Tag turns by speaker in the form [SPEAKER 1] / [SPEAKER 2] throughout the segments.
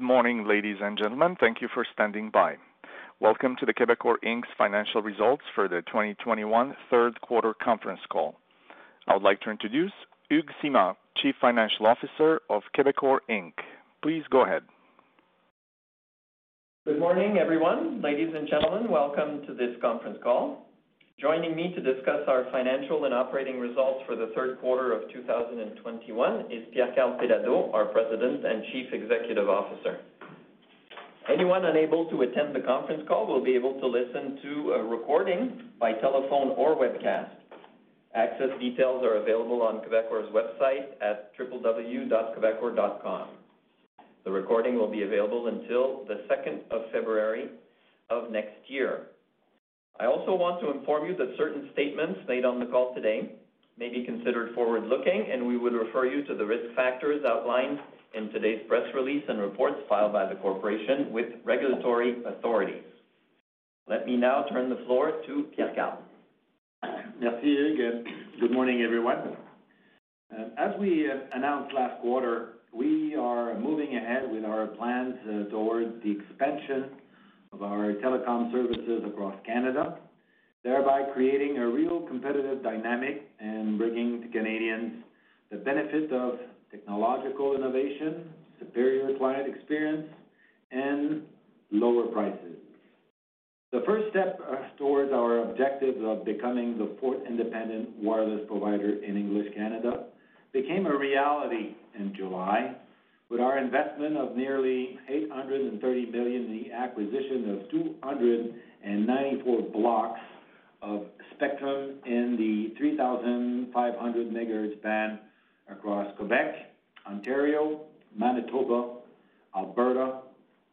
[SPEAKER 1] Good morning, ladies and gentlemen. Thank you for standing by. Welcome to the Quebecor Inc.'s financial results for the 2021 third quarter conference call. I would like to introduce Hugues Simard, Chief Financial Officer of Quebecor Inc. Please go ahead.
[SPEAKER 2] Good morning, everyone. Ladies and gentlemen, welcome to this conference call. Joining me to discuss our financial and operating results for the third quarter of 2021 is Pierre Karl Péladeau, our President and Chief Executive Officer. Anyone unable to attend the conference call will be able to listen to a recording by telephone or webcast. Access details are available on Quebecor's website at www.quebecor.com. The recording will be available until the second of February of next year. I also want to inform you that certain statements made on the call today may be considered forward-looking, and we would refer you to the risk factors outlined in today's press release and reports filed by the corporation with regulatory authorities. Let me now turn the floor to Pierre Karl.
[SPEAKER 3] Merci, Hugues. Good morning, everyone. Uh, as we uh, announced last quarter, we are moving ahead with our plans uh, towards the expansion of our telecom services across Canada, thereby creating a real competitive dynamic and bringing to Canadians the benefit of technological innovation, superior client experience, and lower prices. The first step uh, towards our objective of becoming the fourth independent wireless provider in English Canada became a reality in July with our investment of nearly 830 million in the acquisition of 294 blocks of spectrum in the 3,500 MHz band across Quebec, Ontario, Manitoba, Alberta,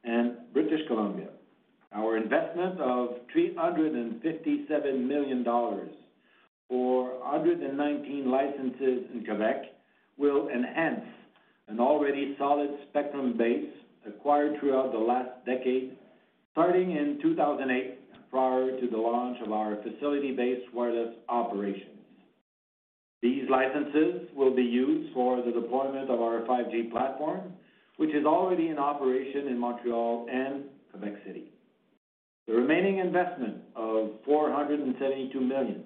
[SPEAKER 3] and British Columbia. Our investment of 357 million dollars for 119 licenses in Quebec will enhance an already solid spectrum base acquired throughout the last decade, starting in 2008, prior to the launch of our facility-based wireless operations. These licenses will be used for the deployment of our 5G platform, which is already in operation in Montreal and Quebec City. The remaining investment of 472 million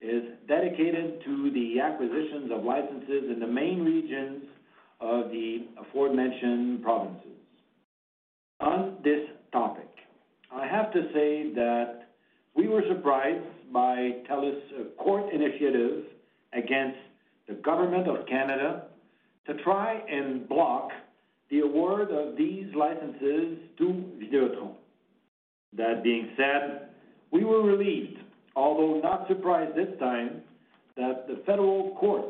[SPEAKER 3] is dedicated to the acquisitions of licenses in the main regions of the aforementioned provinces. On this topic, I have to say that we were surprised by TELUS' court initiative against the government of Canada to try and block the award of these licenses to Videotron. That being said, we were relieved, although not surprised this time, that the federal court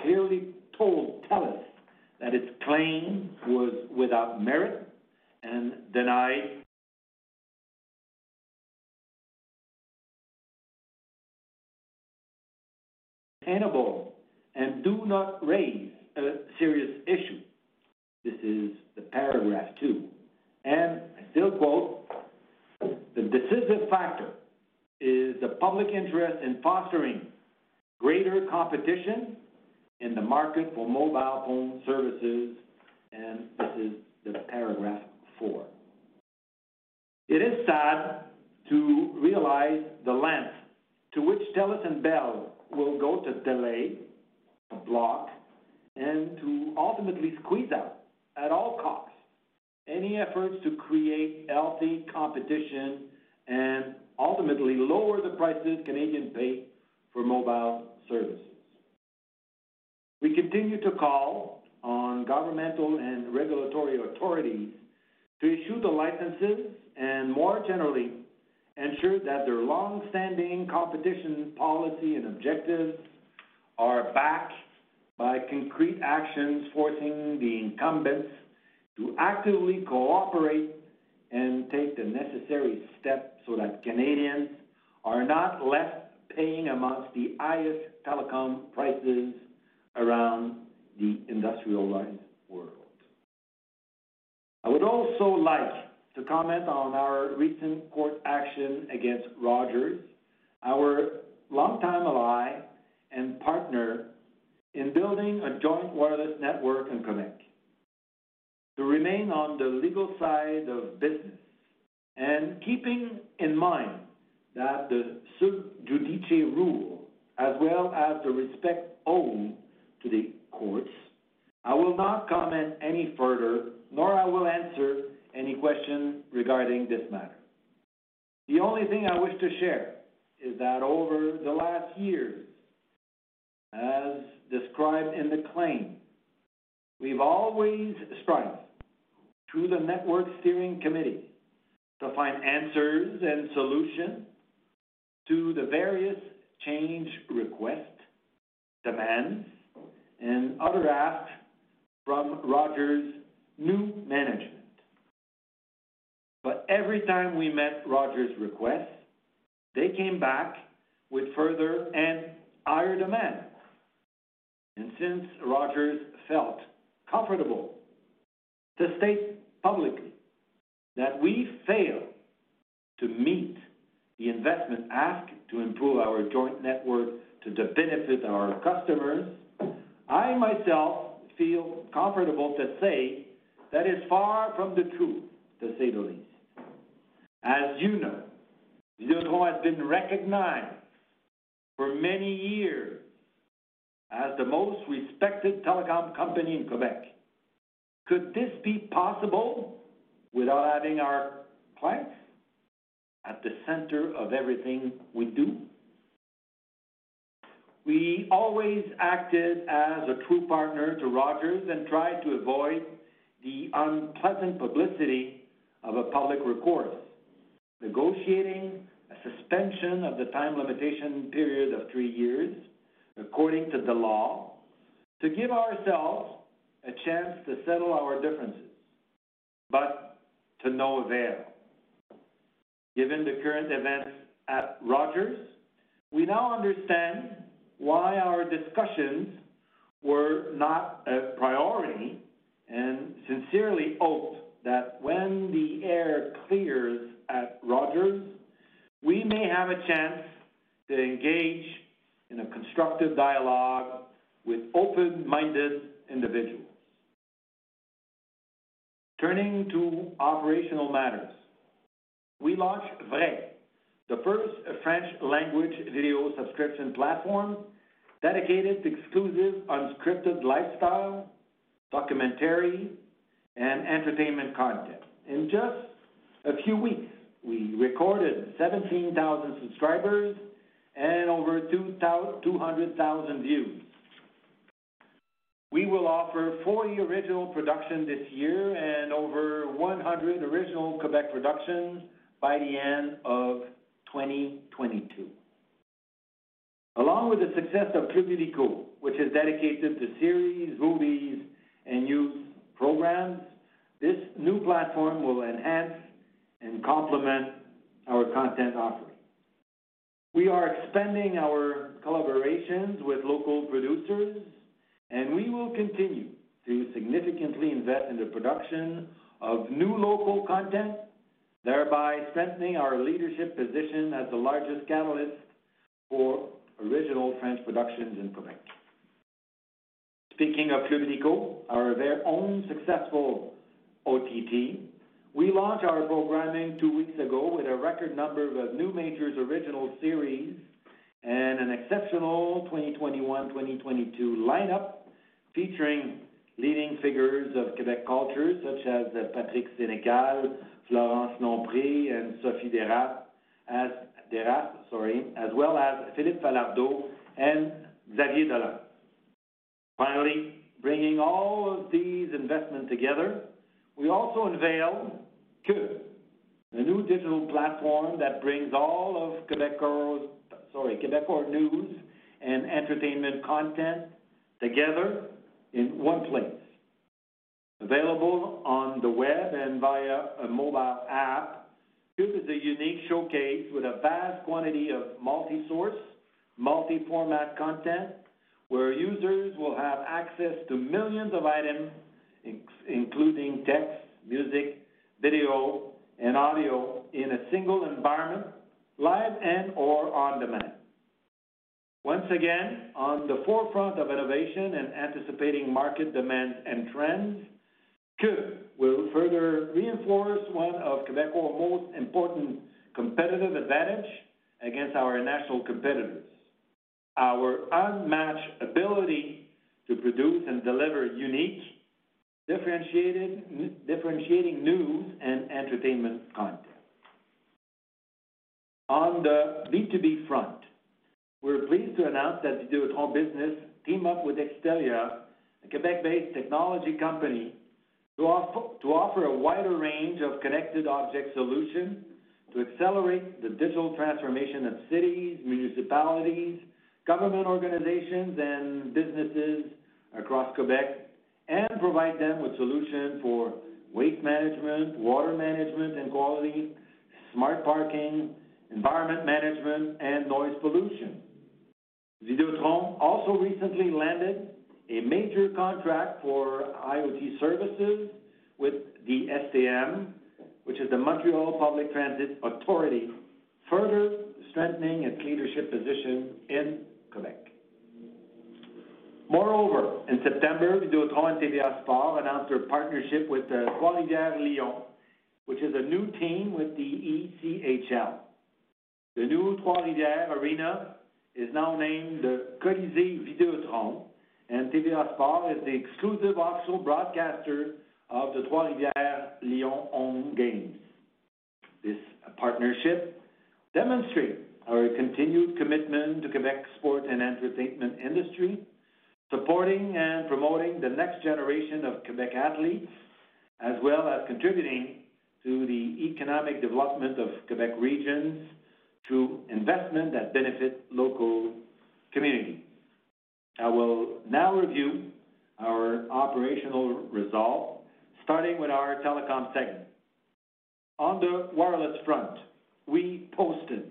[SPEAKER 3] clearly told TELUS that its claim was without merit and denied attainable and do not raise a serious issue. This is the paragraph two. And I still quote, "The decisive factor is the public interest in fostering greater competition in the market for mobile phone services," and this is the paragraph four. It is sad to realize the length to which TELUS and Bell will go to delay, to block, and to ultimately squeeze out, at all costs, any efforts to create healthy competition and ultimately lower the prices Canadians pay for mobile services. We continue to call on governmental and regulatory authorities to issue the licenses and more generally, ensure that their long-standing competition policy and objectives are backed by concrete actions forcing the incumbents to actively cooperate and take the necessary steps so that Canadians are not left paying amongst the highest telecom prices around the industrialized world. I would also like to comment on our recent court action against Rogers, our longtime ally and partner in building a joint wireless network in Quebec. To remain on the legal side of business and keeping in mind that the sub judice rule, as well as the respect owed to the courts, I will not comment any further, nor I will answer any question regarding this matter. The only thing I wish to share is that over the last years, as described in the claim, we've always strived through the Network Steering Committee to find answers and solutions to the various change requests, demands, and other asks from Rogers' new management. But every time we met Rogers' requests, they came back with further and higher demands. And since Rogers felt comfortable to state publicly that we failed to meet the investment ask to improve our joint network to the benefit of our customers, I myself feel comfortable to say that is far from the truth, to say the least. As you know, Videotron has been recognized for many years as the most respected telecom company in Quebec. Could this be possible without having our clients at the center of everything we do? We always acted as a true partner to Rogers and tried to avoid the unpleasant publicity of a public recourse, negotiating a suspension of the time limitation period of three years, according to the law, to give ourselves a chance to settle our differences, but to no avail. Given the current events at Rogers, we now understand why our discussions were not a priority and sincerely hope that when the air clears at Rogers, we may have a chance to engage in a constructive dialogue with open-minded individuals. Turning to operational matters, we launched Vrai, the first French language video subscription platform dedicated to exclusive, unscripted lifestyle, documentary, and entertainment content. In just a few weeks, we recorded 17,000 subscribers and over 200,000 views. We will offer 40 original productions this year and over 100 original Quebec productions by the end of 2022. Along with the success of Club illico, which is dedicated to series, movies, and youth programs, this new platform will enhance and complement our content offering. We are expanding our collaborations with local producers, and we will continue to significantly invest in the production of new local content, thereby strengthening our leadership position as the largest catalyst for original French productions in Quebec. Speaking of Club our very own successful OTT, we launched our programming two weeks ago with a record number of new majors original series and an exceptional 2021-2022 lineup featuring leading figures of Quebec culture such as Patrick Sénécal, Florence Longpré, and Sophie Derape, as well as Philippe Falardeau and Xavier Dolan. Finally, bringing all of these investments together, we also unveiled QUB, a new digital platform that brings all of Quebecor's sorry, Quebecor news and entertainment content together in one place. Available on the web and via a mobile app, QUB is a unique showcase with a vast quantity of multi-source, multi-format content, where users will have access to millions of items, including text, music, video, and audio in a single environment, live and/or on demand. Once again, on the forefront of innovation and anticipating market demands and trends, QUB will further reinforce one of Quebecor's most important competitive advantage against our national competitors, our unmatched ability to produce and deliver unique, differentiated differentiating news and entertainment content. On the B2B front, we're pleased to announce that Videotron Business teamed up with Extelia, a Quebec-based technology company, to offer a wider range of connected object solutions to accelerate the digital transformation of cities, municipalities, government organizations, and businesses across Quebec, and provide them with solutions for waste management, water management and quality, smart parking, environment management, and noise pollution. Videotron also recently landed a major contract for IoT services with the STM, which is the Montreal Public Transit Authority, further strengthening its leadership position in Quebec. Moreover, in September, Videotron and TVA Sport announced their partnership with uh, Trois-Rivières Lions, which is a new team with the ECHL. The new Trois-Rivières Arena is now named the Colisée Vidéotron, and TVA Sport is the exclusive official broadcaster of the Trois-Rivières Lions home games. This partnership demonstrates our continued commitment to Quebec's sport and entertainment industry, supporting and promoting the next generation of Quebec athletes, as well as contributing to the economic development of Quebec regions through investment that benefit local communities. I will now review our operational results, starting with our telecom segment. On the wireless front, we posted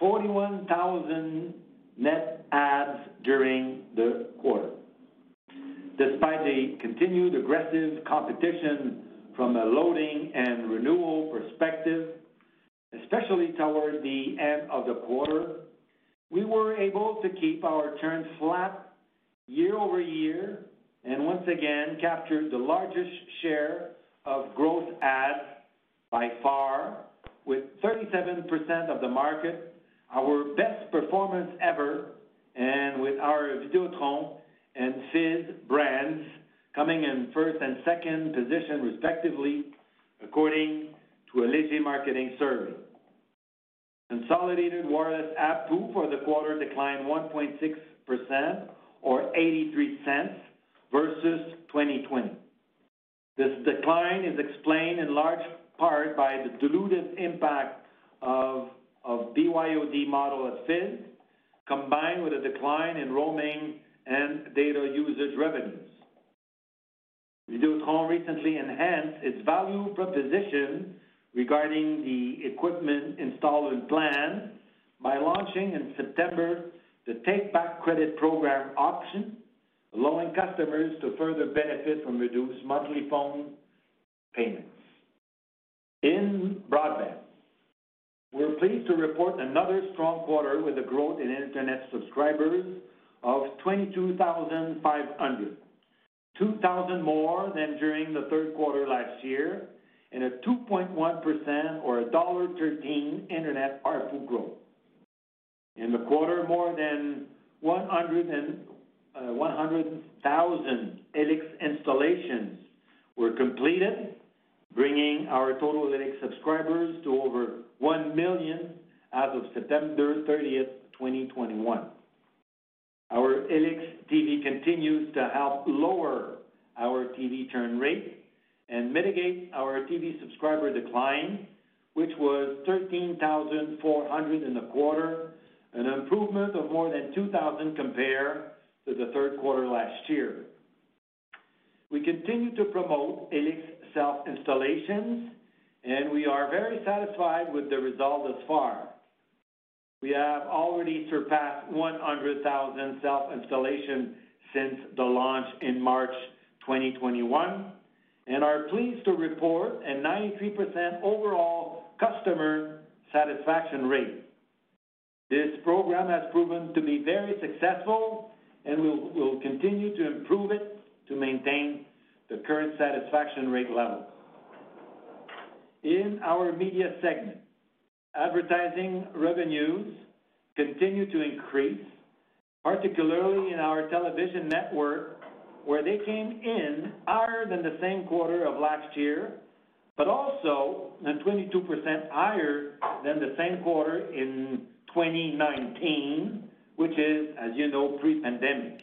[SPEAKER 3] 41,000 net adds during the quarter. Despite the continued aggressive competition from a loading and renewal perspective, especially toward the end of the quarter, we were able to keep our churn flat year-over-year, and once again, captured the largest share of growth adds by far, with 37% of the market, our best performance ever, and with our Videotron and Fizz brands coming in first and second position, respectively, according to a Léger marketing survey. Consolidated wireless ARPU for the quarter declined 1.6% or $0.83 versus 2020. This decline is explained in large part by the dilutive impact of BYOD model at Fizz, combined with a decline in roaming and data usage revenues. Videotron recently enhanced its value proposition regarding the equipment installment plan by launching in September the take-back credit program option, allowing customers to further benefit from reduced monthly phone payments. In broadband, we're pleased to report another strong quarter with a growth in internet subscribers of 22,500, 2,000 more than during the third quarter last year, and a 2.1% or dollar 1.13 internet ARPU growth. In the quarter, more than 100,000 uh, Helix installations were completed, bringing our total Helix subscribers to over 1 million as of September 30, 2021. Our Helix TV continues to help lower our TV churn rate and mitigate our TV subscriber decline, which was 13,400 in the quarter, an improvement of more than 2,000 compared to the third quarter last year. we continue to promote Helix self-installations, and we are very satisfied with the result thus far. We have already surpassed 100,000 self-installations since the launch in March 2021 and are pleased to report a 93% overall customer satisfaction rate. This program has proven to be very successful, and we'll continue to improve it to maintain the current satisfaction rate level. In our media segment, advertising revenues continue to increase, particularly in our television network, where they came in higher than the same quarter of last year, but also 22% higher than the same quarter in 2019, which is, as you know, pre-pandemic.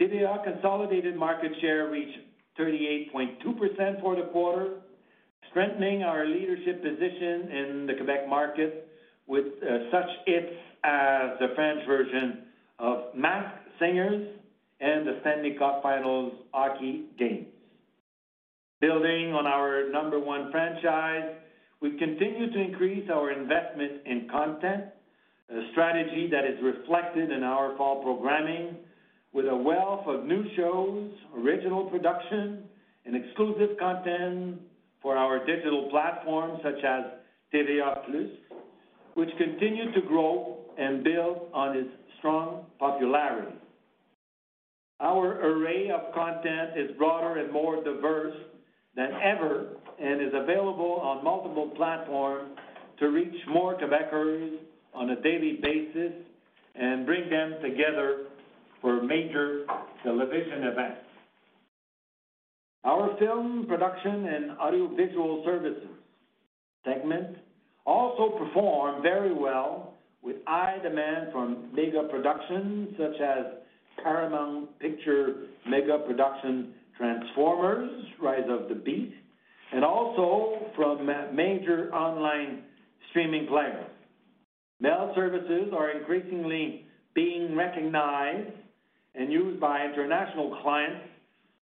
[SPEAKER 3] TVA consolidated market share reached 38.2% for the quarter, strengthening our leadership position in the Quebec market with uh, such hits as the French version of Masked Singers and the Stanley Cup Finals hockey games. Building on our number one franchise, we continue to increase our investment in content, a strategy that is reflected in our fall programming with a wealth of new shows, original production, and exclusive content for our digital platforms such as TVA+, which continue to grow and build on its strong popularity. Our array of content is broader and more diverse than ever and is available on multiple platforms to reach more Quebecers on a daily basis and bring them together for major television events. Our film production and audiovisual services segment also performed very well with high demand from mega productions such as Paramount Pictures mega production Transformers: Rise of the Beasts, and also from major online streaming players. MELS services are increasingly being recognized and used by international clients,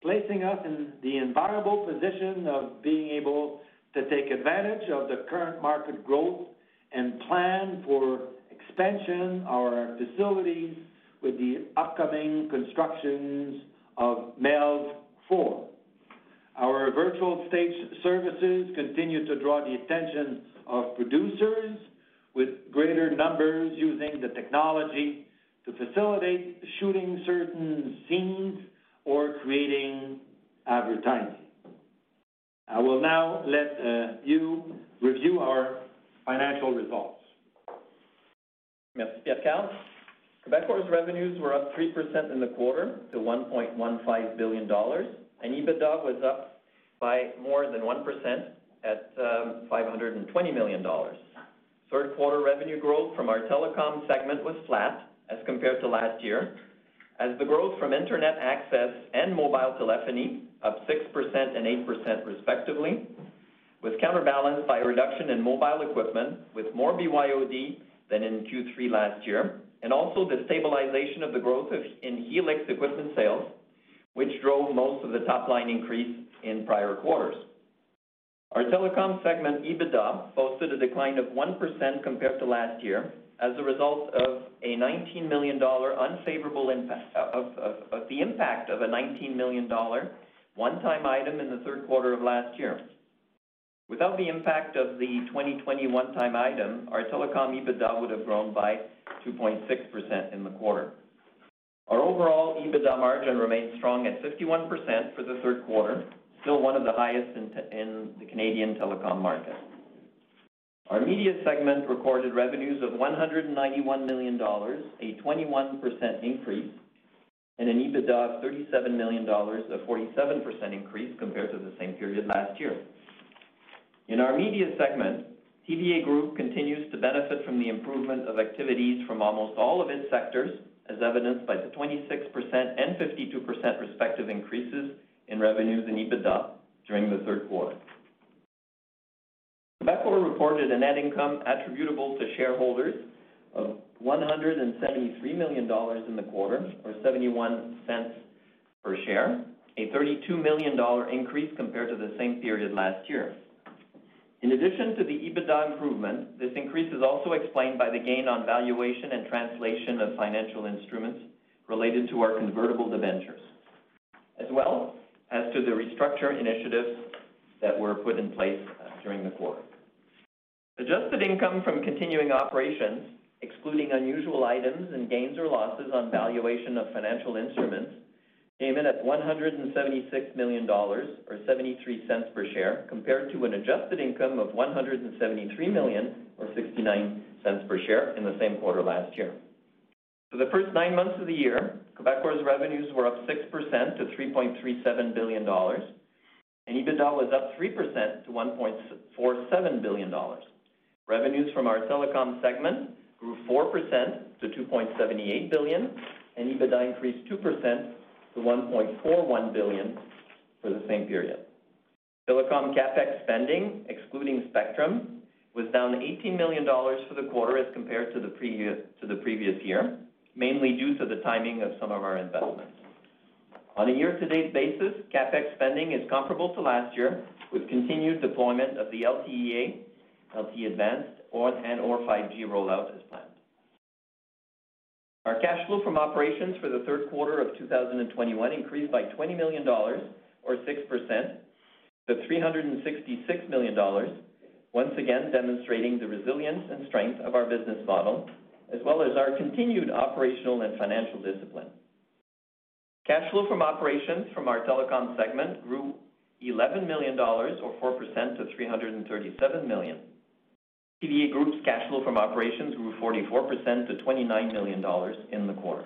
[SPEAKER 3] placing us in the enviable position of being able to take advantage of the current market growth and plan for expansion of our facilities with the upcoming constructions of MELS 4. Our virtual stage services continue to draw the attention of producers with greater numbers using the technology to facilitate shooting certain scenes or creating advertising. I will now let uh, you review our financial results.
[SPEAKER 2] Merci, Pierre Karl. Quebecor's revenues were up 3% in the quarter to 1.15 billion dollars, and EBITDA was up by more than 1% at um, 520 million dollars. Third quarter revenue growth from our telecom segment was flat as compared to last year, as the growth from internet access and mobile telephony, up 6% and 8% respectively, was counterbalanced by a reduction in mobile equipment with more BYOD than in Q3 last year, and also the stabilization of the growth in Helix equipment sales, which drove most of the top-line increase in prior quarters. Our telecom segment EBITDA posted a decline of 1% compared to last year as a result of a 19 million dollar unfavorable impact of the impact of a 19 million dollar one-time item in the third quarter of last year. Without the impact of the 2020 one-time item, our telecom EBITDA would have grown by 2.6% in the quarter. Our overall EBITDA margin remains strong at 51% for the third quarter, still one of the highest in the Canadian telecom market. Our media segment recorded revenues of 191 million dollars, a 21% increase, and an EBITDA of 37 million dollars, a 47% increase compared to the same period last year. In our media segment, TVA Group continues to benefit from the improvement of activities from almost all of its sectors, as evidenced by the 26% and 52% respective increases in revenues and EBITDA during the third quarter. Quebecor reported a net income attributable to shareholders of 173 million dollars in the quarter, or 71 cents per share, a 32 million dollar increase compared to the same period last year. In addition to the EBITDA improvement, this increase is also explained by the gain on valuation and translation of financial instruments related to our convertible debentures, as well as to the restructure initiatives that were put in place uh, during the quarter. Adjusted income from continuing operations, excluding unusual items and gains or losses on valuation of financial instruments, came in at 176 million dollars or 0.73 per share, compared to an adjusted income of 173 million, or 0.69 per share in the same quarter last year. For the first nine months of the year, Quebecor's revenues were up 6% to 3.37 billion dollars, and EBITDA was up 3% to 1.47 billion dollars. Revenues from our telecom segment grew 4% to 2.78 billion, and EBITDA increased 2% to 1.41 billion for the same period. Telecom CapEx spending, excluding spectrum, was down 18 million dollars for the quarter as compared to the previous to the previous year, mainly due to the timing of some of our investments. On a year-to-date basis, CapEx spending is comparable to last year, with continued deployment of the LTE-A, LTE Advanced, and/or 5G rollout as planned. Our cash flow from operations for the third quarter of 2021 increased by 20 million dollars or 6% to 366 million dollars, once again demonstrating the resilience and strength of our business model, as well as our continued operational and financial discipline. Cash flow from operations from our telecom segment grew 11 million dollars or 4% to 337 million. TVA Group's cash flow from operations grew 44% to 29 million dollars in the quarter.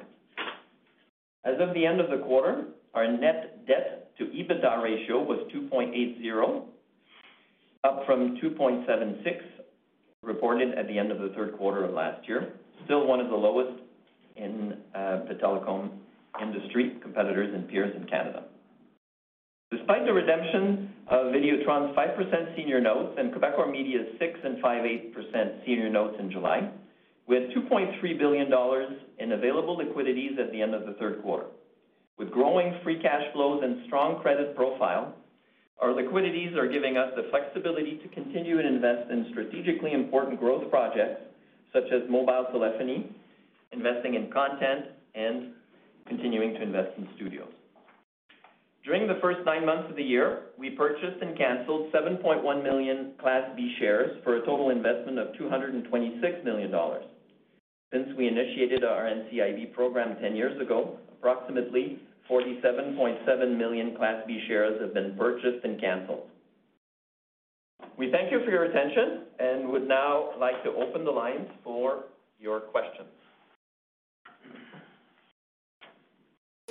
[SPEAKER 2] As of the end of the quarter, our net debt to EBITDA ratio was 2.80, up from 2.76 reported at the end of the third quarter of last year. Still one of the lowest in uh, the telecom industry competitors and peers in Canada. Despite the redemption of Videotron's 5% senior notes and Quebecor Media's 6 5/8% senior notes in July, had 2.3 billion dollars in available liquidities at the end of the third quarter. With growing free cash flows and strong credit profile, our liquidities are giving us the flexibility to continue and invest in strategically important growth projects such as mobile telephony, investing in content, and continuing to invest in studios. During the first nine months of the year, we purchased and canceled 7.1 million Class B shares for a total investment of 226 million dollars. Since we initiated our NCIB program 10 years ago, approximately 47.7 million Class B shares have been purchased and canceled. We thank you for your attention and would now like to open the lines for your questions.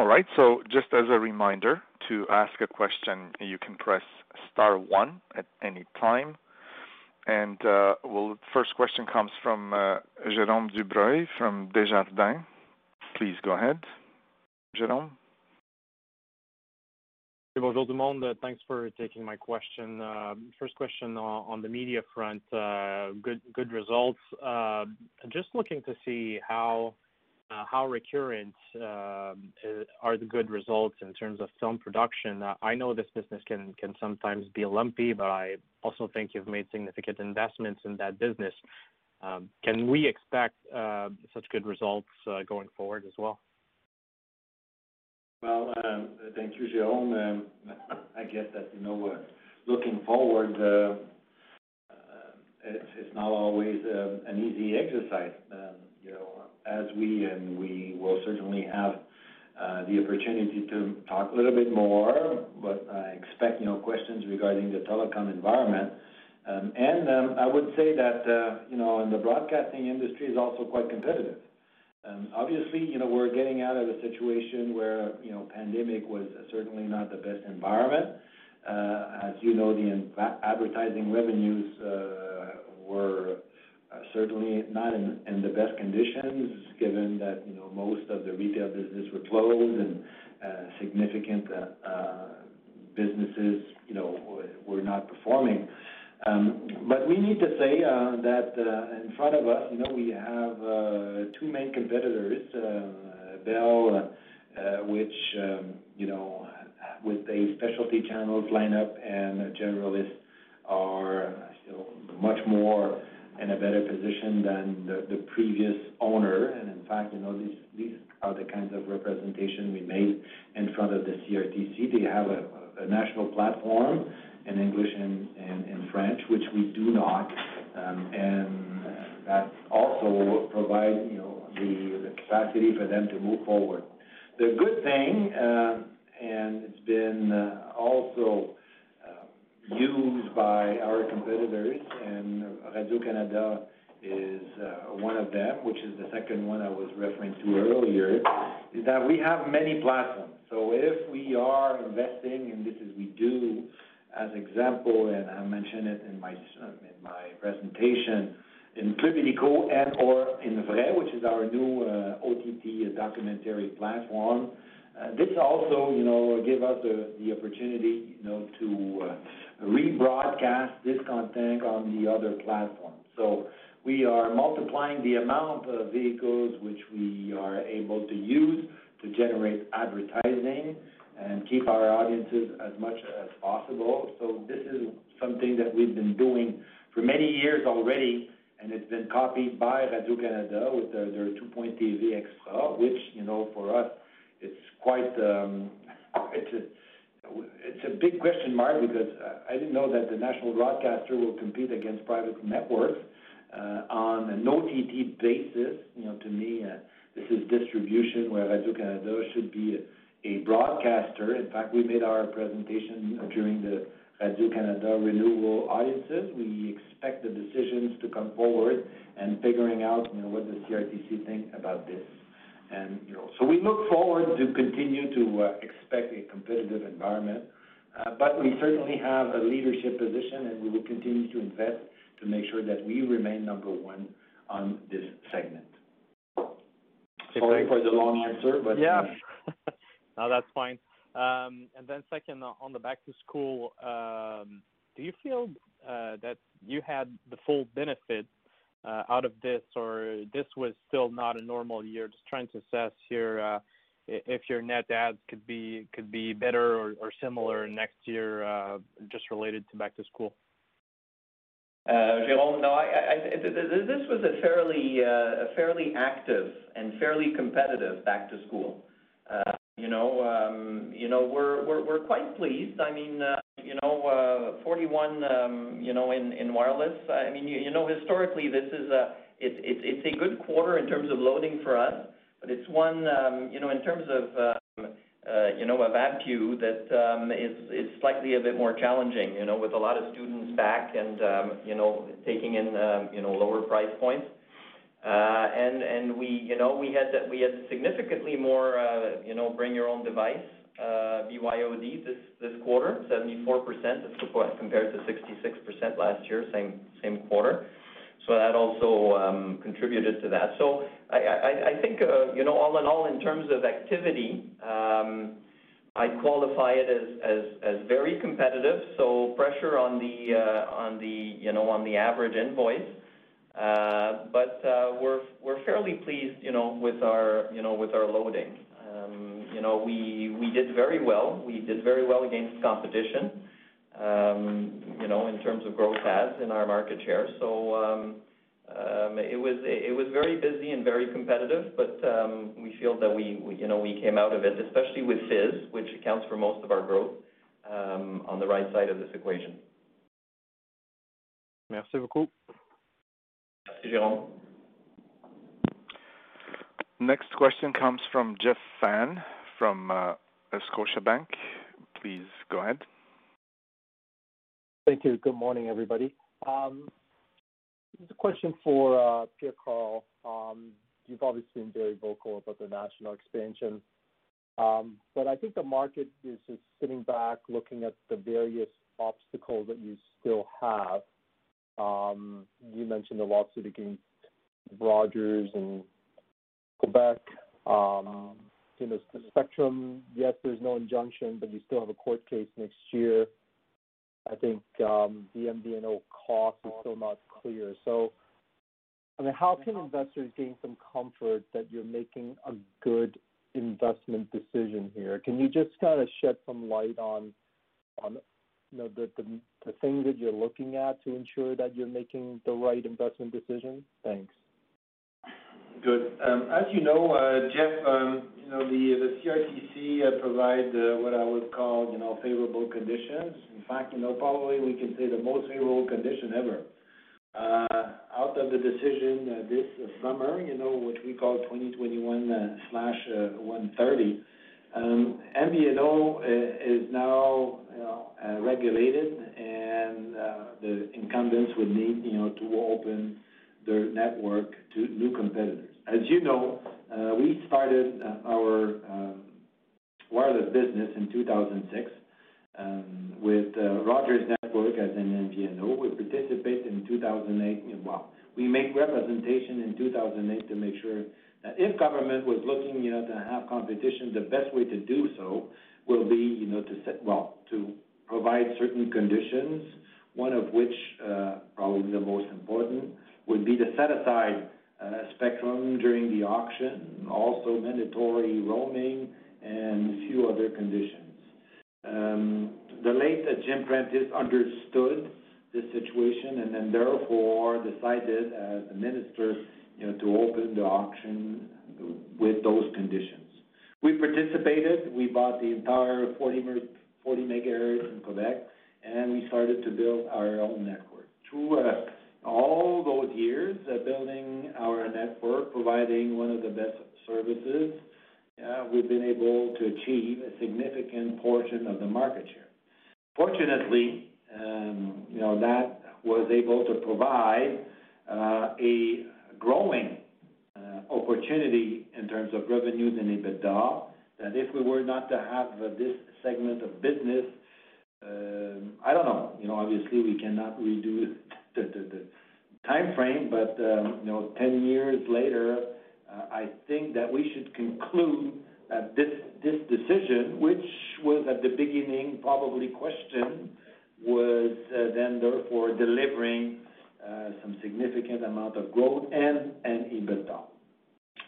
[SPEAKER 1] All right. So just as a reminder, to ask a question, you can press star one at any time. And uh, well, First question comes from uh, Jérôme Dubreuil from Desjardins. Please go ahead, Jérôme.
[SPEAKER 4] Bonjour tout le monde. Thanks for taking my question. Uh, first question on the media front. Good results. Just looking to see how Uh, recurrent um, uh, are the good results in terms of film production. Uh, I know this business can can sometimes be lumpy, but I also think you've made significant investments in that business. Um, can we expect such good results going forward as well?
[SPEAKER 3] Well, um, thank you, Jérôme. I guess that, you know, looking forward, it's not always an easy exercise. You know, as we and we will certainly have uh, the opportunity to talk a little bit more, but I expect, you know, questions regarding the telecom environment. Um, and um, I would say that, uh, you know, in the broadcasting industry is also quite competitive. Um, obviously, you know, we're getting out of a situation where, you know, pandemic was certainly not the best environment. Uh, as you know, the advertising revenues were Uh, certainly not in the best conditions given that, you know, most of the retail business were closed and uh, significant uh, businesses, you know, were not performing. Um, but we need to say that in front of us, you know, we have two main competitors, Bell, which, um, you know, with a specialty channels lineup and generalists are, you know, much more in a better position than the previous owner. And in fact, you know, these are the kinds of representation we made in front of the CRTC. They have a national platform in English and in French, which we do not. Um, and that also provide, you know, the capacity for them to move forward. The good thing, uh, and it's been uh, also used by our competitors, and Radio-Canada is uh, one of them, which is the second one I was referring to earlier, is that we have many platforms. So if we are investing, and this is we do, as example, and I mentioned it in my in my presentation, in Club and/or in Vrai, which is our new uh, OTT documentary platform, uh, this also, you know, give us the opportunity, you know, to rebroadcast this content on the other platforms. So we are multiplying the amount of vehicles which we are able to use to generate advertising and keep our audiences as much as possible. So this is something that we've been doing for many years already, and it's been copied by Radio-Canada with their TOU.TV Extra, which, you know, for us, it's quite, um, it's a big question mark because uh, I didn't know that the national broadcaster will compete against private networks uh, on an OTT basis. You know, to me, uh, this is distribution where Radio-Canada should be a broadcaster. In fact, we made our presentation during the Radio-Canada renewal audiences. We expect the decisions to come forward and figuring out, you know, what the CRTC think about this. You know, so we look forward to continue to uh, expect a competitive environment. Uh, but we certainly have a leadership position, and we will continue to invest to make sure that we remain number one on this segment. Sorry for the long answer, but.
[SPEAKER 4] Uh, yeah. No, that's fine. Um, and then Second, on the back to school, um, do you feel that you had the full benefit Uh, out of this, or this was still not a normal year? Just trying to assess here, uh, if your net adds could be could be better or similar next year, uh, just related to back to school.
[SPEAKER 2] Jérôme, no, I this was a fairly fairly active and fairly competitive back to school. Uh you know, um you know we're we're we're quite pleased. I mean, you know, 41, you know, in wireless. I mean, you know, historically, this is uh a good quarter in terms of loading for us, but it's one, you know, in terms of ABPU that is slightly a bit more challenging, you know, with a lot of students back and, you know, taking in you know, lower price points. Uh and we you know, we had significantly more, you know, bring your own device Uh, BYOD this quarter, 74% as compared to 66% last year, same quarter. So that also um, contributed to that. So I think, uh, you know, all in all, in terms of activity, um, I'd qualify it as very competitive, so pressure on the uh on the you know, on the average invoice. Uh, but we're fairly pleased, you know with our you know, with our loading. You know, we did very well. We did very well against competition, um, you know, in terms of growth adds in our market share. So um, um, it was very busy and very competitive, but we feel that we, you know, we came out of it, especially with Fizz, which accounts for most of our growth, on the right side of this equation.
[SPEAKER 4] Merci beaucoup.
[SPEAKER 2] Merci, Jérôme.
[SPEAKER 1] Next question comes from Jeff Fan from Scotiabank. Please go ahead.
[SPEAKER 5] Thank you. Good morning, everybody. This is a question for Pierre Karl. you've obviously been very vocal about the national expansion. Um, but I think the market is just sitting back, looking at the various obstacles that you still have. Um, you mentioned the lawsuit against Rogers and Quebec. Um, you know, the spectrum, yes, there's no injunction, but you still have a court case next year. I think um, the MVNO cost is still not clear. So, I mean, how can investors gain some comfort that you're making a good investment decision here? Can you just kind of shed some light on on you know the the, the things that you're looking at to ensure that you're making the right investment decision? Thanks.
[SPEAKER 3] Good. Um, as you know, uh, Jeff, um, you know the CRTC uh, provide uh, what I would call you know favorable conditions. In fact, probably we can say the most favorable condition ever. Out of the decision this summer, you know, which we call 2021 slash 130, um, MVNO is now you know, regulated, and the incumbents would need you know to open their network to new competitors. As you know, uh, we started uh, our um, wireless business in 2006 um, with uh, Rogers Network as an MVNO. We participate in 2008. Well, we make representation in 2008 to make sure that if government was looking, you know, to have competition, the best way to do so will be, you know, to set, well, to provide certain conditions, one of which, probably the most important, would be to set aside spectrum during the auction, also mandatory roaming, and a few other conditions. Um, the late Jim Prentice understood this situation and then therefore decided as the minister you know, to open the auction with those conditions. We participated. We bought the entire 40, 40 megahertz in Quebec, and we started to build our own network. Through uh, all those years building our network, providing one of the best services, we've been able to achieve a significant portion of the market share. Fortunately, um, you know, that was able to provide uh, a growing uh, opportunity in terms of revenues and EBITDA, that if we were not to have this segment of business, um, I don't know. You know, obviously, we cannot redo the, the, the time frame, but um, you know, 10 years later, uh, I think that we should conclude that this decision, which was at the beginning probably questioned, was uh, then therefore delivering uh, some significant amount of growth and EBITDA.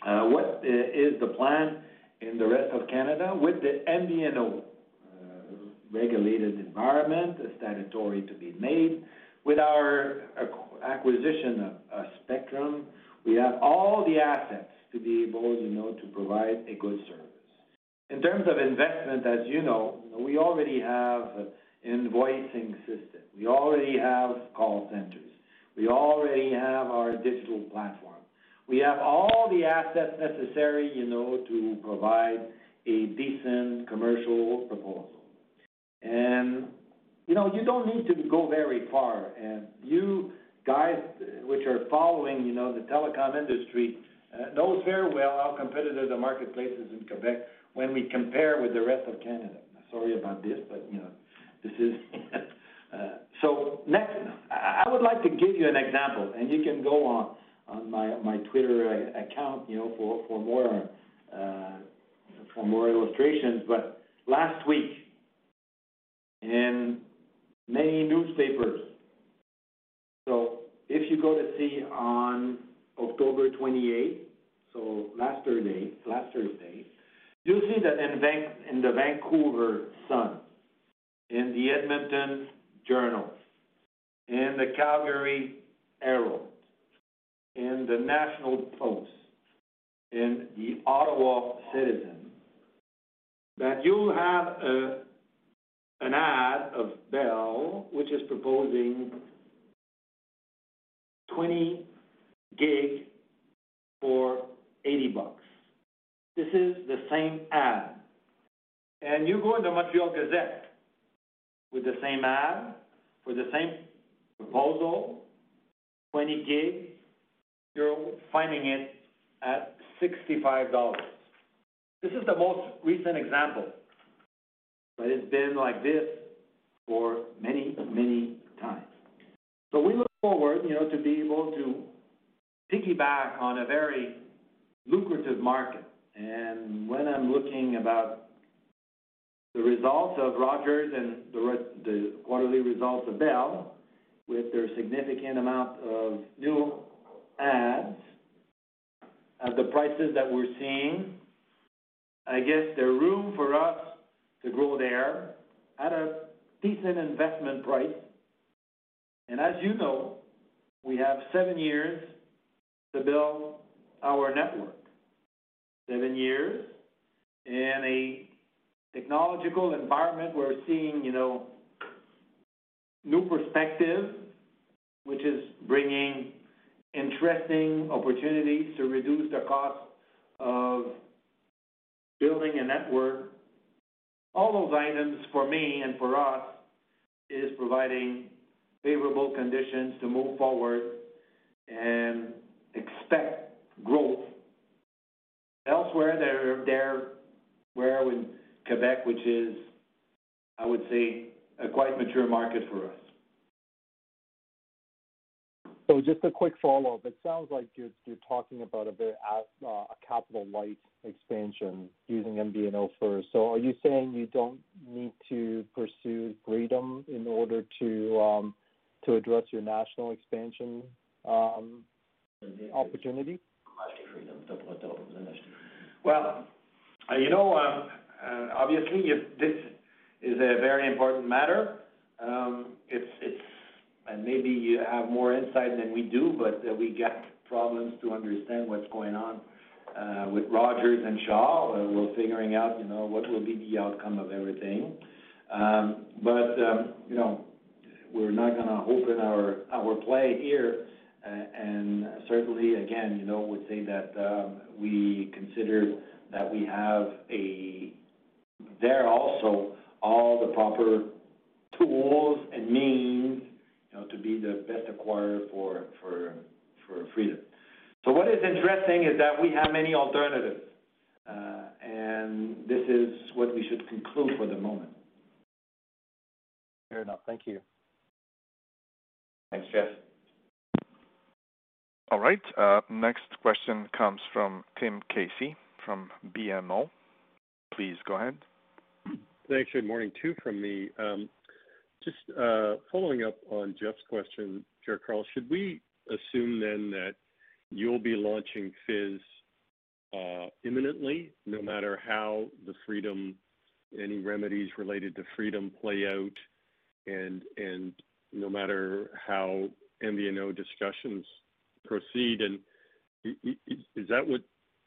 [SPEAKER 3] What is the plan in the rest of Canada with the MVNO regulated environment, a statutory to be made? With our acquisition of spectrum, we have all the assets to be able, you know, to provide a good service. In terms of investment, as you know, we already have invoicing system. We already have call centers. We already have our digital platform. We have all the assets necessary, you know, to provide a decent commercial proposal. You know, you don't need to go very far. And you guys, which are following, you know, the telecom industry, uh, knows very well how competitive the marketplace is in Quebec when we compare with the rest of Canada. Sorry about this, but you know, this is. uh, so next, I would like to give you an example, and you can go on on my my Twitter account, you know, for for more uh, for more illustrations. But last week in many newspapers. So if you go to see on October 28th, so last Thursday, last Thursday, you'll see that in, Van- in the Vancouver Sun, in the Edmonton Journal, in the Calgary Herald, in the National Post, in the Ottawa Citizen, that you'll have a an ad of Bell, which is proposing 20 gig for 80 bucks. This is the same ad. And you go in the Montreal Gazette with the same ad for the same proposal, 20 gig, you're finding it at 65 dollars. This is the most recent example, but it's been like this for many, many times. So we look forward, you know, to be able to piggyback on a very lucrative market. And when I'm looking about the results of Rogers and the quarterly results of Bell, with their significant amount of new adds, at the prices that we're seeing, I guess there's room for us to grow there at a decent investment price. And as you know, we have seven years to build our network. Seven years in a technological environment, where we're seeing, you know, new perspective, which is bringing interesting opportunities to reduce the cost of building a network. All those items for me and for us is providing favorable conditions to move forward and expect growth. Elsewhere, there we're in Quebec, which is, I would say, a quite mature market for us.
[SPEAKER 5] So just a quick follow-up. It sounds like you're talking about a very uh, uh, capital light expansion using MVNO first. So are you saying you don't need to pursue Freedom in order to um, to address your national expansion um, opportunity?
[SPEAKER 3] Well, uh, you know, um, obviously, this is a very important matter. It's It's and maybe you have more insight than we do, but we got problems to understand what's going on uh, with Rogers and Shaw. We're figuring out, you know, what will be the outcome of everything. Um, but um, you know, we're not gonna open our our play here. Uh, and certainly, again, you know, would say that um, we consider that we have a there also all the proper tools and means, you know, to be the best acquirer for Freedom. So what is interesting is that we have many alternatives, uh, and this is what we should conclude for the moment.
[SPEAKER 5] Fair enough. Thank you.
[SPEAKER 3] Thanks, Jeff.
[SPEAKER 1] All right, uh, next question comes from Tim Casey from BMO. Please go ahead.
[SPEAKER 6] Thanks. Good morning. Two from me. Um, Just uh, following up on Jeff's question, Pierre-Karl, should we assume then that you'll be launching Fizz uh, imminently, no matter how the Freedom, any remedies related to Freedom play out, and and no matter how MVNO discussions proceed? And is that what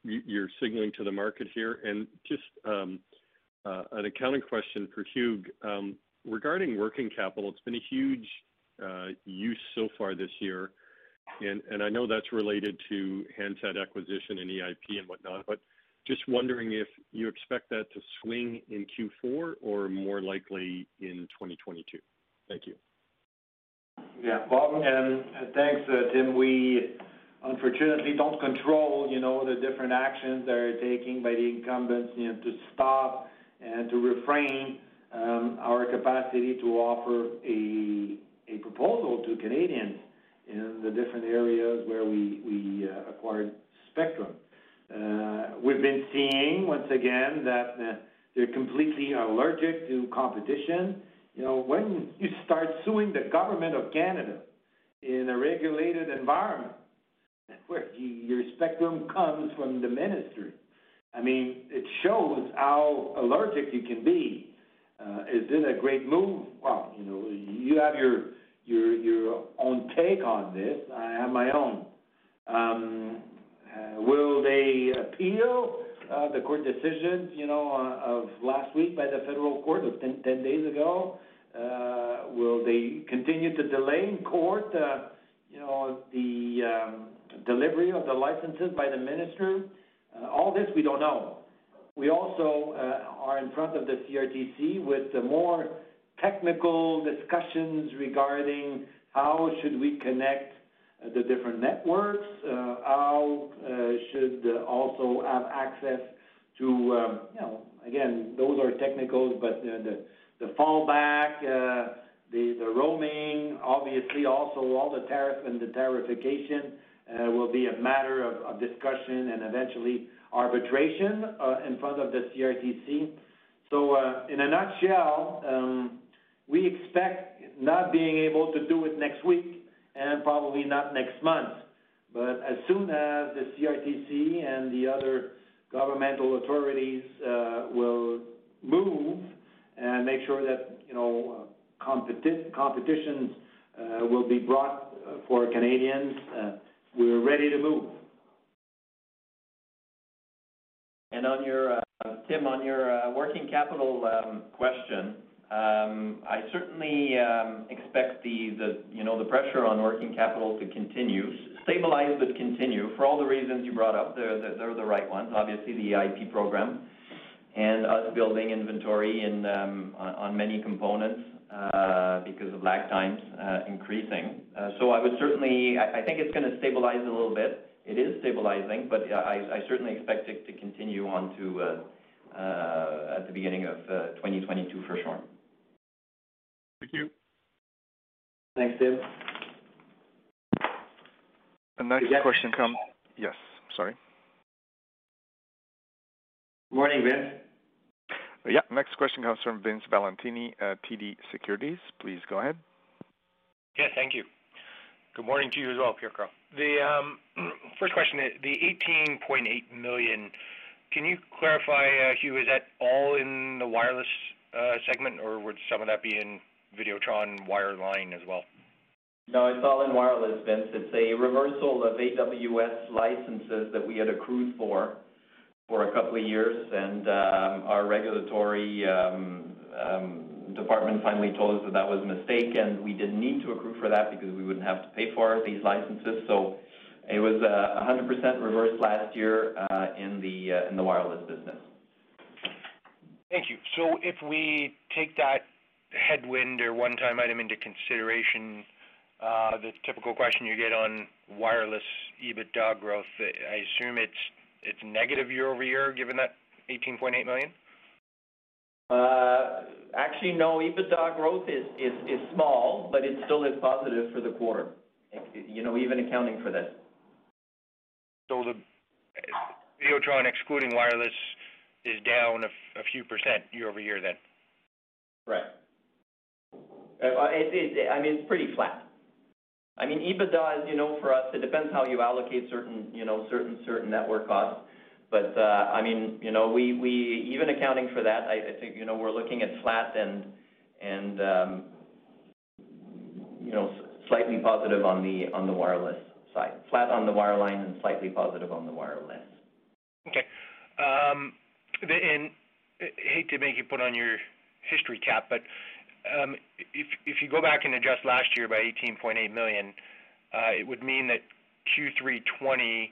[SPEAKER 6] you're signaling to the market here? And just um, uh, an accounting question for Hugues. Um, Regarding working capital, it's been a huge uh, use so far this year, and and I know that's related to handset acquisition and EIP and whatnot, but just wondering if you expect that to swing in Q4 or more likely in 2022. Thank you.
[SPEAKER 3] Yeah. Well, and um, thanks, uh, Tim. We unfortunately don't control, you know, the different actions that are taking by the incumbents, you know, to stop and to refrain Um, our capacity to offer a proposal to Canadians in the different areas where we uh, acquired spectrum. Uh, we've been seeing, once again, that uh, they're completely allergic to competition. You know, when you start suing the government of Canada in a regulated environment, where your spectrum comes from the ministry, I mean, it shows how allergic you can be. Uh, is it a great move? Well, you know, you have your your your own take on this. I have my own. Um, uh, will they appeal uh, the court decision? you know, of last week by the federal court, of 10 days ago? Will they continue to delay in court, you know, the um, delivery of the licenses by the minister? All this, we don't know. We also uh, are in front of the CRTC with the more technical discussions regarding how should we connect uh, the different networks, uh, how should also have access to, um, you know, again, those are technicals, but the fallback, the roaming, obviously also all the tariff and the tariffication will be a matter of discussion and eventually arbitration uh, in front of the CRTC. So uh in a nutshell, um, we expect not being able to do it next week and probably not next month. But as soon as the CRTC and the other governmental authorities uh, will move and make sure that, you know, competitions uh, will be brought for Canadians, we're ready to move.
[SPEAKER 2] And on your, uh, Tim, on your uh, working capital um, question, um, I certainly um, expect the, you know, the pressure on working capital to continue. Stabilize, but continue for all the reasons you brought up. They're the right ones. Obviously, the EIP program and us building inventory in on many components uh, because of lag times increasing. So I would certainly I think it's gonna stabilize a little bit. It is stabilizing, but I certainly expect it to continue on to uh, uh, at the beginning of uh, 2022 for sure.
[SPEAKER 6] Thank you.
[SPEAKER 3] Thanks, Tim.
[SPEAKER 1] The next question comes. Yes, sorry.
[SPEAKER 3] Morning, Vince.
[SPEAKER 1] Yeah. Next question comes from Vince Valentini at TD Securities. Please go ahead.
[SPEAKER 7] Yeah, thank you. Good morning to you as well, Pierre Karl. The um, first question the 18.8 million. Can you clarify, uh, Hugues, is that all in the wireless uh, segment, or would some of that be in Videotron wireline as well?
[SPEAKER 2] No, it's all in wireless, Vince. It's a reversal of AWS licenses that we had accrued for for a couple of years. And um, our regulatory um, department finally told us that that was a mistake, and we didn't need to accrue for that because we wouldn't have to pay for these licenses. So it was uh, 100% reversed last year uh, in the uh, in the wireless business.
[SPEAKER 7] Thank you. So if we take that headwind or one-time item into consideration, the typical question you get on wireless EBITDA growth, I assume it's it's negative year-over-year, given that 18.8 million?
[SPEAKER 2] Uh, actually, no. EBITDA growth is small, but it still is positive for the quarter, you know, even accounting for this.
[SPEAKER 7] So the Videotron excluding wireless is down a few percent year-over-year then?
[SPEAKER 2] Right. Uh, I mean, it's pretty flat. I mean, EBITDA, as you know, for us, it depends how you allocate certain, you know, network costs. I mean, you know, we we even accounting for that, I think, you know, we're looking at flat and and um, you know, slightly positive on the on the wireless side. Flat on the wireline and slightly positive on the wireless.
[SPEAKER 7] Okay. And hate to make you put on your history cap, but um, if if you go back and adjust last year by 18.8 million, it would mean that Q3 2020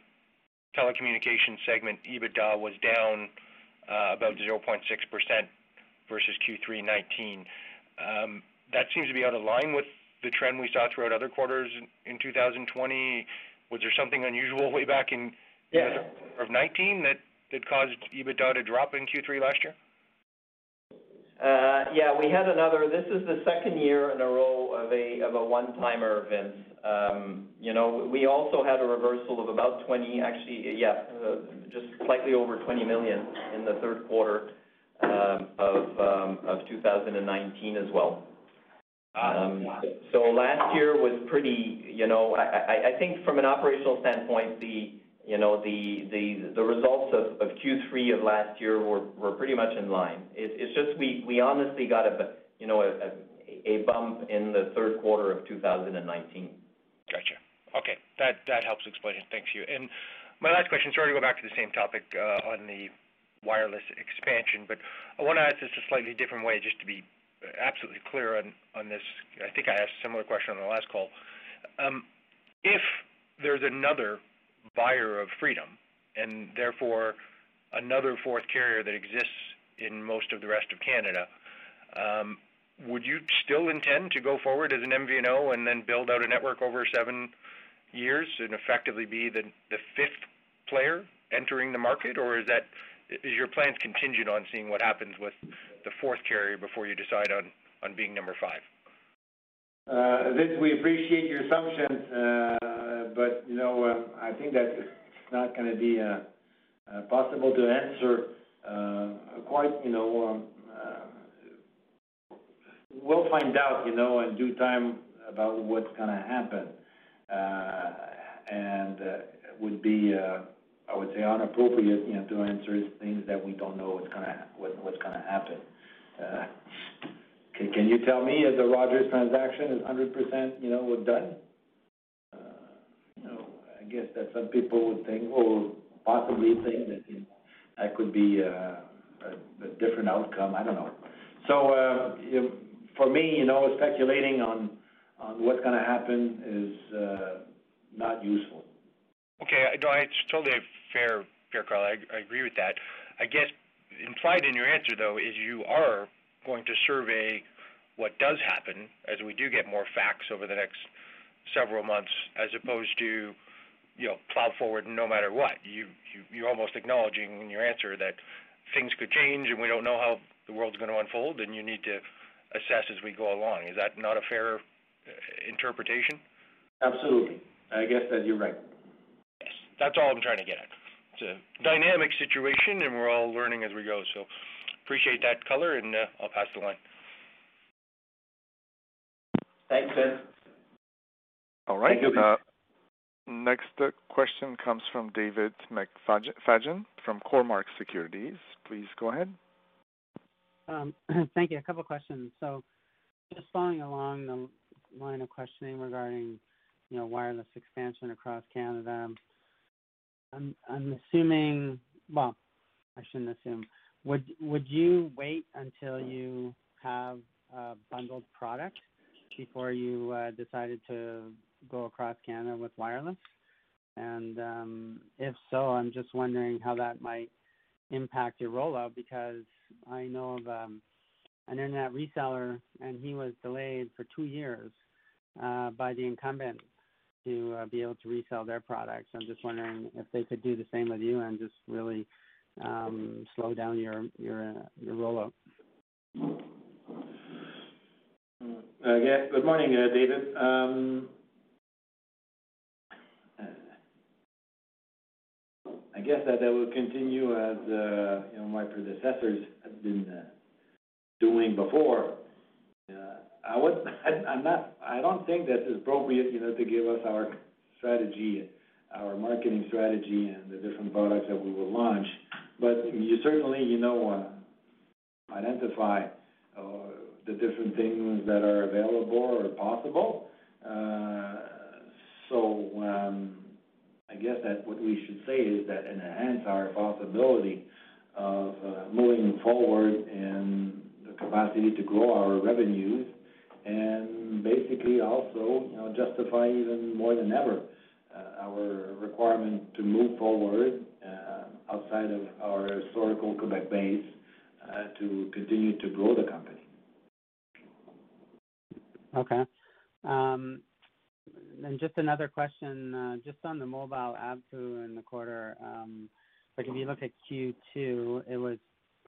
[SPEAKER 7] telecommunications segment EBITDA was down uh, about 0.6% versus Q3 2019. Um, that seems to be out of line with the trend we saw throughout other quarters in 2020. Was there something unusual way back in-
[SPEAKER 2] Yeah.
[SPEAKER 7] of 2019 that caused EBITDA to drop in Q3 last year?
[SPEAKER 2] Uh, yeah, we had another. This is the second year in a row of a of a one-timer, Vince. Um, you know, we also had a reversal of about 20, actually, yeah, uh, just slightly over 20 million in the third quarter um, of um, 2019 as well. Um, so last year was pretty, you know. I think from an operational standpoint, you know, the the, the results of of Q3 of last year were were pretty much in line. It's just we we honestly got a you know, a, a bump in the third quarter of 2019.
[SPEAKER 7] Gotcha. Okay. That that helps explain it. Thanks, you. And my last question, sorry to go back to the same topic, uh, on the wireless expansion, but I wanna ask this a slightly different way just to be absolutely clear on this. I think I asked a similar question on the last call. Um, if there's another buyer of Freedom and therefore another fourth carrier that exists in most of the rest of Canada, um, would you still intend to go forward as an MVNO and then build out a network over seven years and effectively be the fifth player entering the market? Or is that is your plans contingent on seeing what happens with the fourth carrier before you decide on being number five?
[SPEAKER 3] Uh, Vince, we appreciate your assumptions, uh, but you know, um, I think that it's not gonna be uh, possible to answer quite, you know. Um, we'll find out, you know, in due time about what's gonna happen. And would be, I would say, inappropriate, you know, to answer things that we don't know what's gonna happen. Can you tell me if the Rogers transaction is 100%, you know, done? Uh, you know, I guess that some people would think or possibly think that, you know, that could be uh, a different outcome. I don't know. So uh, for me, you know, speculating on on what's gonna happen is not useful.
[SPEAKER 7] Okay. No, it's totally fair, fair, Karl. I agree with that. I guess implied in your answer, though, is you are going to survey what does happen as we do get more facts over the next several months, as opposed to, you know, plow forward no matter what. You, you you're almost acknowledging in your answer that things could change, and we don't know how the world's gonna unfold, and you need to assess as we go along. Is that not a fair uh, interpretation?
[SPEAKER 3] Absolutely. I guess that you're right.
[SPEAKER 7] Yes. That's all I'm trying to get at. It's a dynamic situation, and we're all learning as we go. Appreciate that color, and uh, I'll pass the line.
[SPEAKER 2] Thanks, Vince.
[SPEAKER 1] All right.
[SPEAKER 3] Thank you.
[SPEAKER 1] Uh, next uh, question comes from David McFadgen from Cormark Securities. Please go ahead.
[SPEAKER 8] Um, thank you. A couple questions. So just following along the line of questioning regarding, you know, wireless expansion across Canada. I'm assuming. Well, I shouldn't assume. Would would you wait until you have a bundled product before you uh, decided to go across Canada with wireless? And um, if so, I'm just wondering how that might impact your rollout, because I know of um, an internet reseller, and he was delayed for two years uh, by the incumbent to uh, be able to resell their products. I'm just wondering if they could do the same with you and just really Um, slow down your uh, rollout.
[SPEAKER 3] Uh, yeah. Good morning, uh, David. Um, I guess that I will continue as you know, my predecessors have been doing before. I don't think that it's appropriate, you know, to give us our strategy, our marketing strategy and the different products that we will launch. But you certainly, you know, uh, identify uh, the different things that are available or possible. Uh, so um, I guess that what we should say is that enhance our possibility of moving forward and the capacity to grow our revenues and basically also, you know, justify even more than ever our requirement to move forward outside of our historical Quebec base uh, to continue to grow the company.
[SPEAKER 8] Okay. Um and just another question, uh, just on the mobile ARPU in the quarter. Um, like if you look at Q2, it was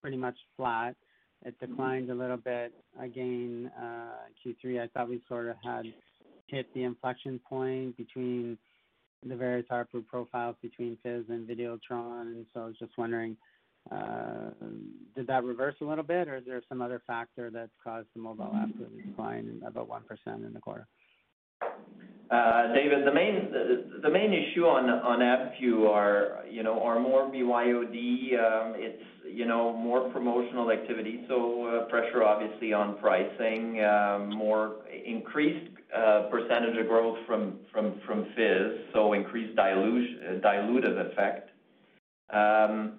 [SPEAKER 8] pretty much flat. It declined a little bit again, uh, Q3. I thought we sort of had hit the inflection point between the various ARPU profiles between Fizz and Videotron. I was just wondering, uh, did that reverse a little bit, or is there some other factor that's caused the mobile ARPU to decline about 1% in the quarter?
[SPEAKER 2] Uh, David, the main the main issue on ARPU are, you know, are more BYOD. Um, it's, you know, more promotional activity, so uh, pressure obviously on pricing, um, more increased percentage of growth from Fizz, so increased dilutive effect. Um,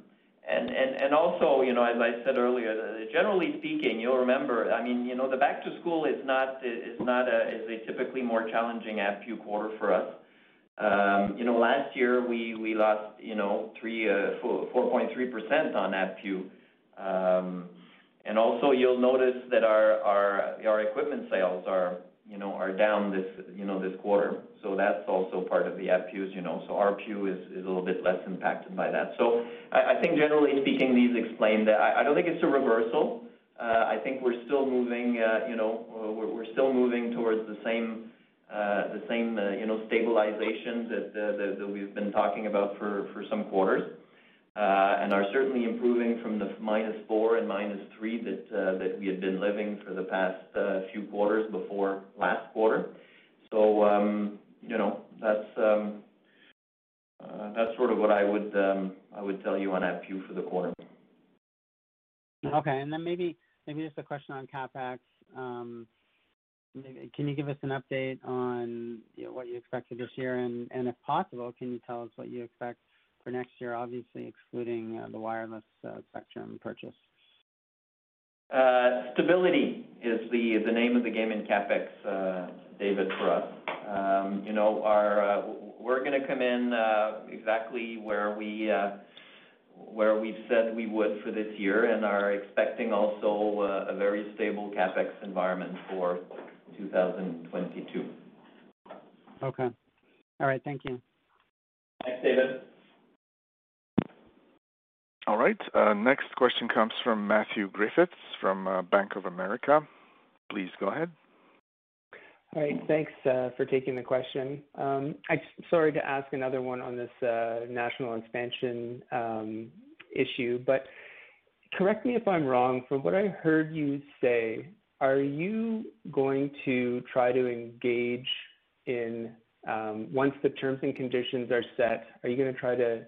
[SPEAKER 2] and also, you know, as I said earlier, generally speaking, you'll remember, I mean, you know, the back to school is not a typically more challenging ARPU quarter for us. Um, you know, last year we lost 4.3% uh, on ARPU. Um, also you'll notice that our equipment sales are you know, are down this, you know, this quarter. So that's also part of the ARPUs, you know. So ARPU is is a little bit less impacted by that. So I I think generally speaking, these explain that. I don't think it's a reversal. Uh, I think we're still moving, uh, you know, we're still moving towards the same, uh, the same, uh, you know, stabilization that that we've been talking about for, for some quarters. And are certainly improving from the -4 and -3% that we had been living for the past few quarters before last quarter. So um, you know, that's um, that's sort of what I would um, I would tell you on ARPU for the quarter.
[SPEAKER 8] Okay. And then maybe maybe just a question on CapEx. Can you give us an update on, you know, what you expect for this year? And, and if possible, can you tell us what you expect for next year, obviously excluding uh, the wireless uh, spectrum purchase?
[SPEAKER 2] Uh, stability is the name of the game in CapEx, David, for us. Um, you know, we're gonna come in exactly where we've said we would for this year and are expecting also a very stable CapEx environment for 2022.
[SPEAKER 8] Okay. All right. Thank you.
[SPEAKER 2] Thanks, David.
[SPEAKER 1] All right. Uh, next question comes from Matthew Griffiths from uh, Bank of America. Please go ahead.
[SPEAKER 9] All right. Thanks uh, for taking the question. Um, I'm sorry to ask another one on this national expansion um, issue, but correct me if I'm wrong. From what I heard you say, are you going to try to engage in um, once the terms and conditions are set, are you gonna try to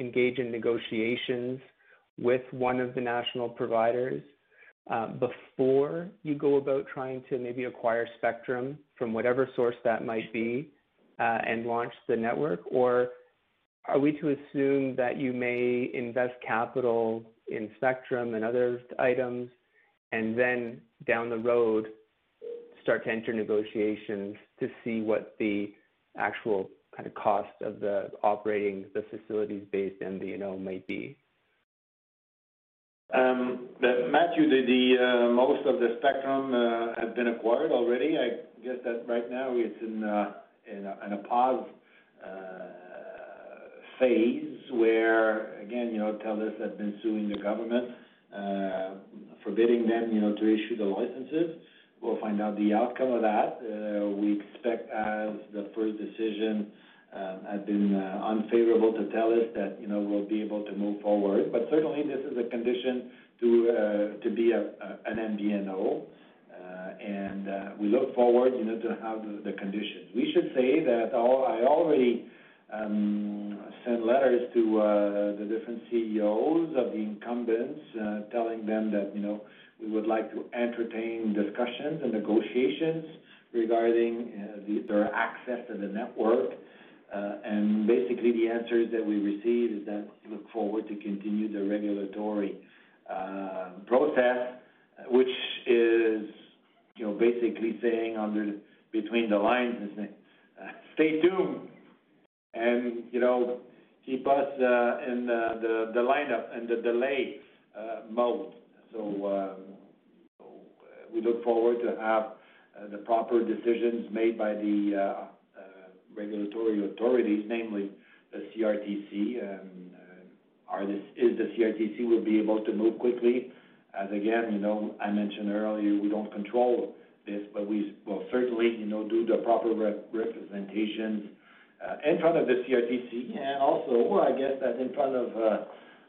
[SPEAKER 9] engage in negotiations with one of the national providers uh, before you go about trying to maybe acquire spectrum from whatever source that might be uh, and launch the network? Or are we to assume that you may invest capital in spectrum and other items and then down the road start to enter negotiations to see what the actual kind of cost of the operating the facilities-based MVNO might be?
[SPEAKER 3] Um, Matthew, the uh, most of the spectrum uh, has been acquired already. I guess that right now it's in uh, a pause phase where again, you know, TELUS has been suing the government, forbidding them, you know, to issue the licenses. We'll find out the outcome of that. We expect as the first decision Um, has been uh, unfavorable to TELUS that, you know, we'll be able to move forward. But certainly this is a condition to uh, be an MVNO. Uh, and we look forward, you know, to have the conditions. We should say that I already um, sent letters to the different CEOs of the incumbents, telling them that, you know, we would like to entertain discussions and negotiations regarding their access to the network. And basically the answers that we received is that we look forward to continue the regulatory uh, process, which is, you know, basically saying between the lines is, uh, stay tuned and, you know, keep us uh, in the lineup and the delay mode. So um, we look forward to have the proper decisions made by the regulatory authorities, namely the CRTC. Uh, is the CRTC will be able to move quickly. As again, you know, I mentioned earlier, we don't control this, but we will certainly, you know, do the proper representations uh, in front of the CRTC and also, I guess that in front uh,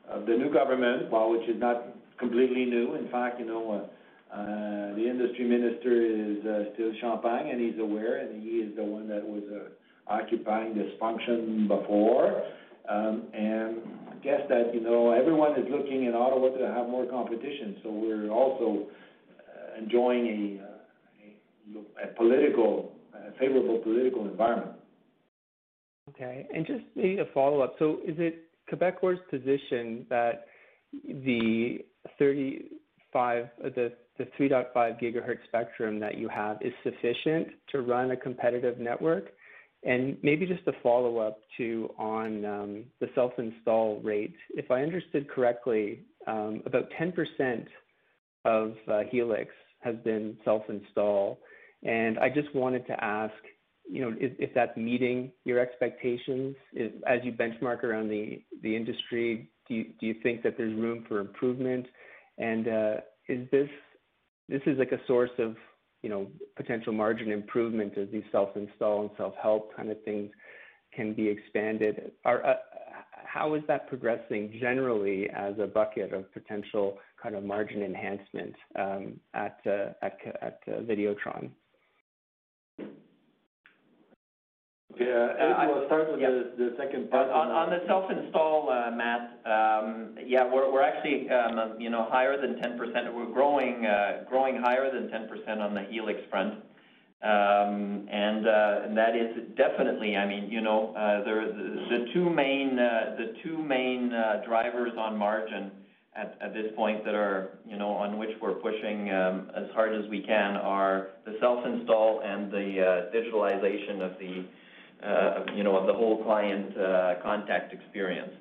[SPEAKER 3] of the new government, which is not completely new. In fact, you know, the industry minister is still Champagne, and he's aware, and he is the one that was occupying this function before. Um, and I guess that, you know, everyone is looking in Ottawa to have more competition. So we're also uh, enjoying a uh, political, favorable political environment.
[SPEAKER 9] Okay. And just maybe a follow-up. So is it Quebecor's position that the 3.5 GHz spectrum that you have is sufficient to run a competitive network? And maybe just a follow-up to on um, the self-install rate. If I understood correctly, um, about 10% of uh, Helix has been self-install. And I just wanted to ask, you know, if that's meeting your expectations. As you benchmark around the the industry, do you think that there's room for improvement? And uh, is this this is like a source of, you know, potential margin improvement as these self-install and self-help kind of things can be expanded? Are, uh, How is that progressing generally as a bucket of potential kind of margin enhancement um, at Videotron?
[SPEAKER 3] Yeah. Uh, Ed will start with the second part.
[SPEAKER 2] On the self-install, uh, Matt, um, yeah, we're actually, um, you know, higher than 10%. We're uh, growing higher than 10% on the Helix front. Um, and that is definitely, I mean, you know, the two main drivers on margin at this point that are, you know, on which we're pushing as hard as we can are the self-install and the digitalization of the, Uh, you know, of the whole client uh, contact experience.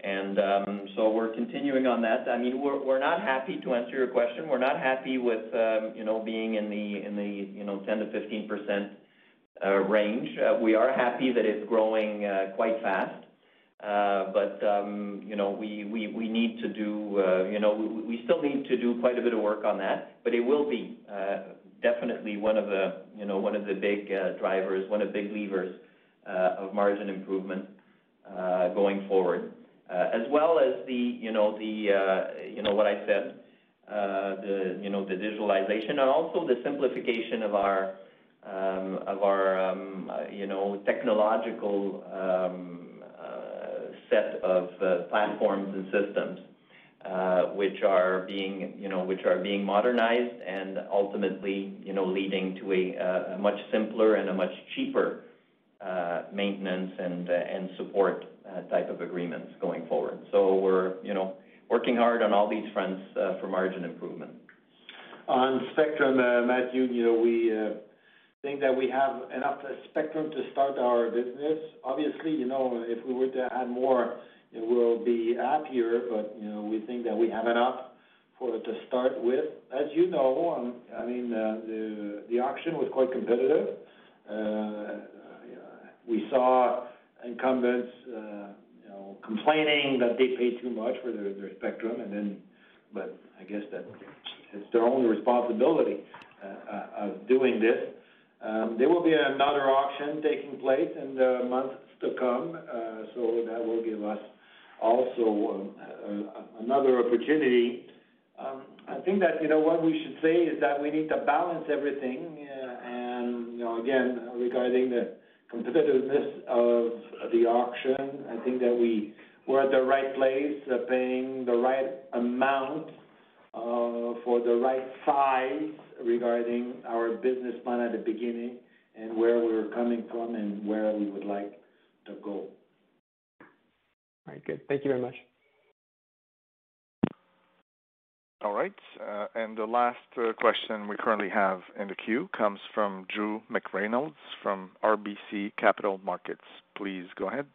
[SPEAKER 2] And um, so we're continuing on that. I mean, we're not happy, to answer your question, we're not happy with, um, you know, being in the in the, you know, 10%-15% uh, range. We are happy that it's growing quite fast. But um, you know, we we we need to do, you know, we still need to do quite a bit of work on that, but it will be definitely one of the, you know, one of the big drivers, one of the big levers Uh, of margin improvement uh, going forward. Uh, as well as the, you know, the, you know, what I said, the, you know, the digitalization and also the simplification of our, um, um, you know, technological um, set of platforms and systems, which are being, you know, which are being modernized and ultimately, you know, leading to a much simpler and a much cheaper maintenance and uh, support uh, type of agreements going forward. So we're, you know, working hard on all these fronts uh, for margin improvement.
[SPEAKER 3] On spectrum, Matthew, you know, we think that we have enough spectrum to start our business. Obviously, you know, if we were to add more, it will be happier, but, you know, we think that we have enough for to start with. As you know, um, I mean, the auction was quite competitive. We saw incumbents, uh, you know, complaining that they pay too much for their spectrum, and then, but I guess that it's their own responsibility uh, uh, of doing this. Um, there will be another auction taking place in the months to come, so that will give us also um, another opportunity. Um, I think that, you know, what we should say is that we need to balance everything, and, you know, again, regarding the competitiveness of the auction, I think that we were at the right place, paying the right amount uh, for the right size regarding our business plan at the beginning and where we're coming from and where we would like to go.
[SPEAKER 9] All right, good. Thank you very much.
[SPEAKER 1] All right, uh, and the last uh, question we currently have in the queue comes from Drew McReynolds from RBC Capital Markets. Please go ahead.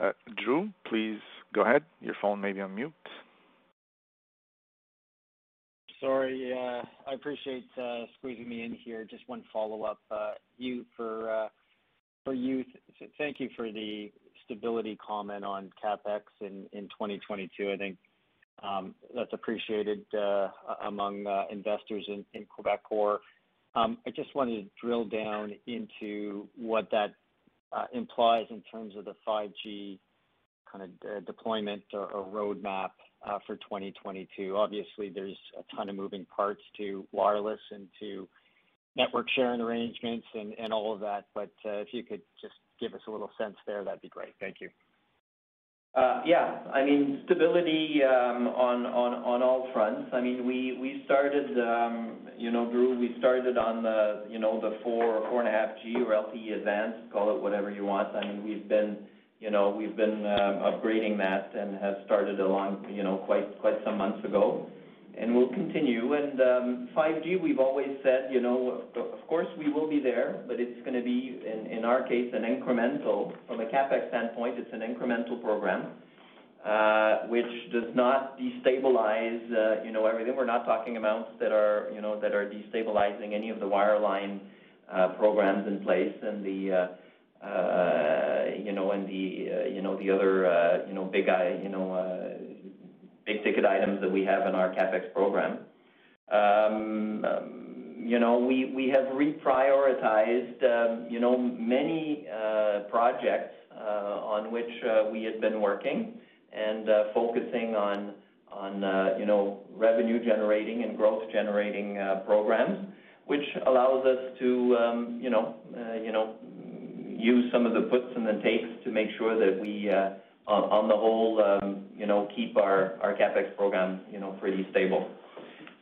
[SPEAKER 1] Uh, Drew, please go ahead. Your phone may be on mute.
[SPEAKER 10] Sorry, I appreciate squeezing me in here. Just one follow-up. For Hugues, thank you for the stability comment on CapEx in 2022. I think um, that's appreciated uh, among uh, investors in Quebecor. Um, I just wanted to drill down into what that uh, implies in terms of the 5G kind of deployment or roadmap for 2022. Obviously, there's a ton of moving parts to wireless and to network sharing arrangements and all of that, but if you could just give us a little sense there, that'd be great. Thank you.
[SPEAKER 2] Uh, yeah. I mean, stability um, on all fronts. I mean, we started, um, you know, Drew, we started on the, you know, the 4, 4.5G or LTE Advanced, call it whatever you want. I mean, we've been, you know, been um, upgrading that and have started along, you know, quite some months ago, and we'll continue. And um, 5G, we've always said, you know, of course, we will be there, but it's gonna be, in in our case, an incremental. From a CapEx standpoint, it's an incremental program. Uh, which does not destabilize, uh, you know, everything. We're not talking amounts that are, you know, that are destabilizing any of the wireline uh, programs in place and the, you know, and the, you know, the other, you know, big ticket items that we have in our CapEx program. Um, you know, we have reprioritized, um, you know, many uh, projects uh, on which uh, we had been working and focusing on, you know, revenue generating and growth generating programs, which allows us to, um, you know, use some of the puts and the takes to make sure that we, on the whole, you know, keep our CapEx program, you know, pretty stable.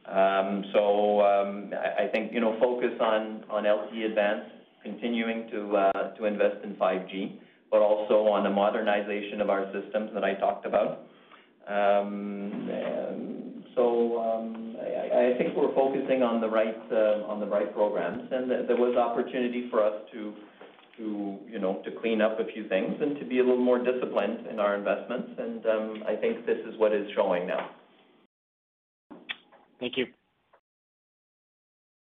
[SPEAKER 2] Um, so um, I think, you know, focus on LTE Advanced, continuing uh, to invest in 5G, but also on the modernization of our systems that I talked about. Um, so I think we're focusing on the right uh, programs, and there was opportunity for us to, you know, to clean up a few things and to be a little more disciplined in our investments. And um, I think this is what is showing now.
[SPEAKER 4] Thank you.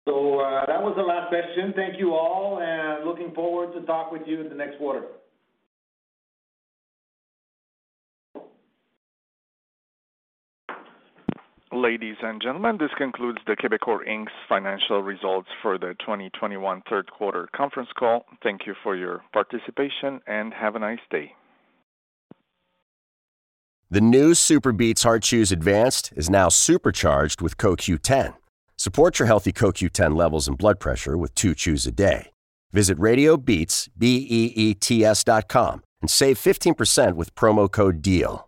[SPEAKER 3] So that was the last question. Thank you all, and looking forward to talk with you in the next quarter.
[SPEAKER 1] Ladies and gentlemen, this concludes the Quebecor Inc.'s financial results for the 2021 third quarter conference call. Thank you for your participation, and have a nice day.
[SPEAKER 11] The new Super Beets Heart Chews Advanced is now supercharged with CoQ10. Support your healthy CoQ10 levels and blood pressure with two chews a day. Visit RadioBeets, B-E-E-T-S dot com and save 15% with promo code DEAL.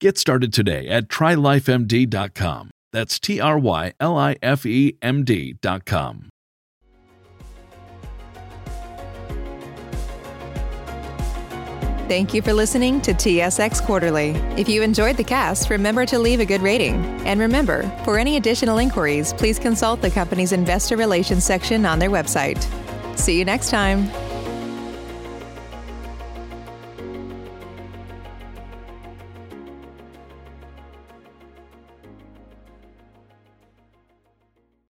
[SPEAKER 12] Get started today at trylifemd.com. That's T R Y L I F E M D.com.
[SPEAKER 13] Thank you for listening to TSX Quarterly. If you enjoyed the cast, remember to leave a good rating. And remember, for any additional inquiries, please consult the company's investor relations section on their website. See you next time.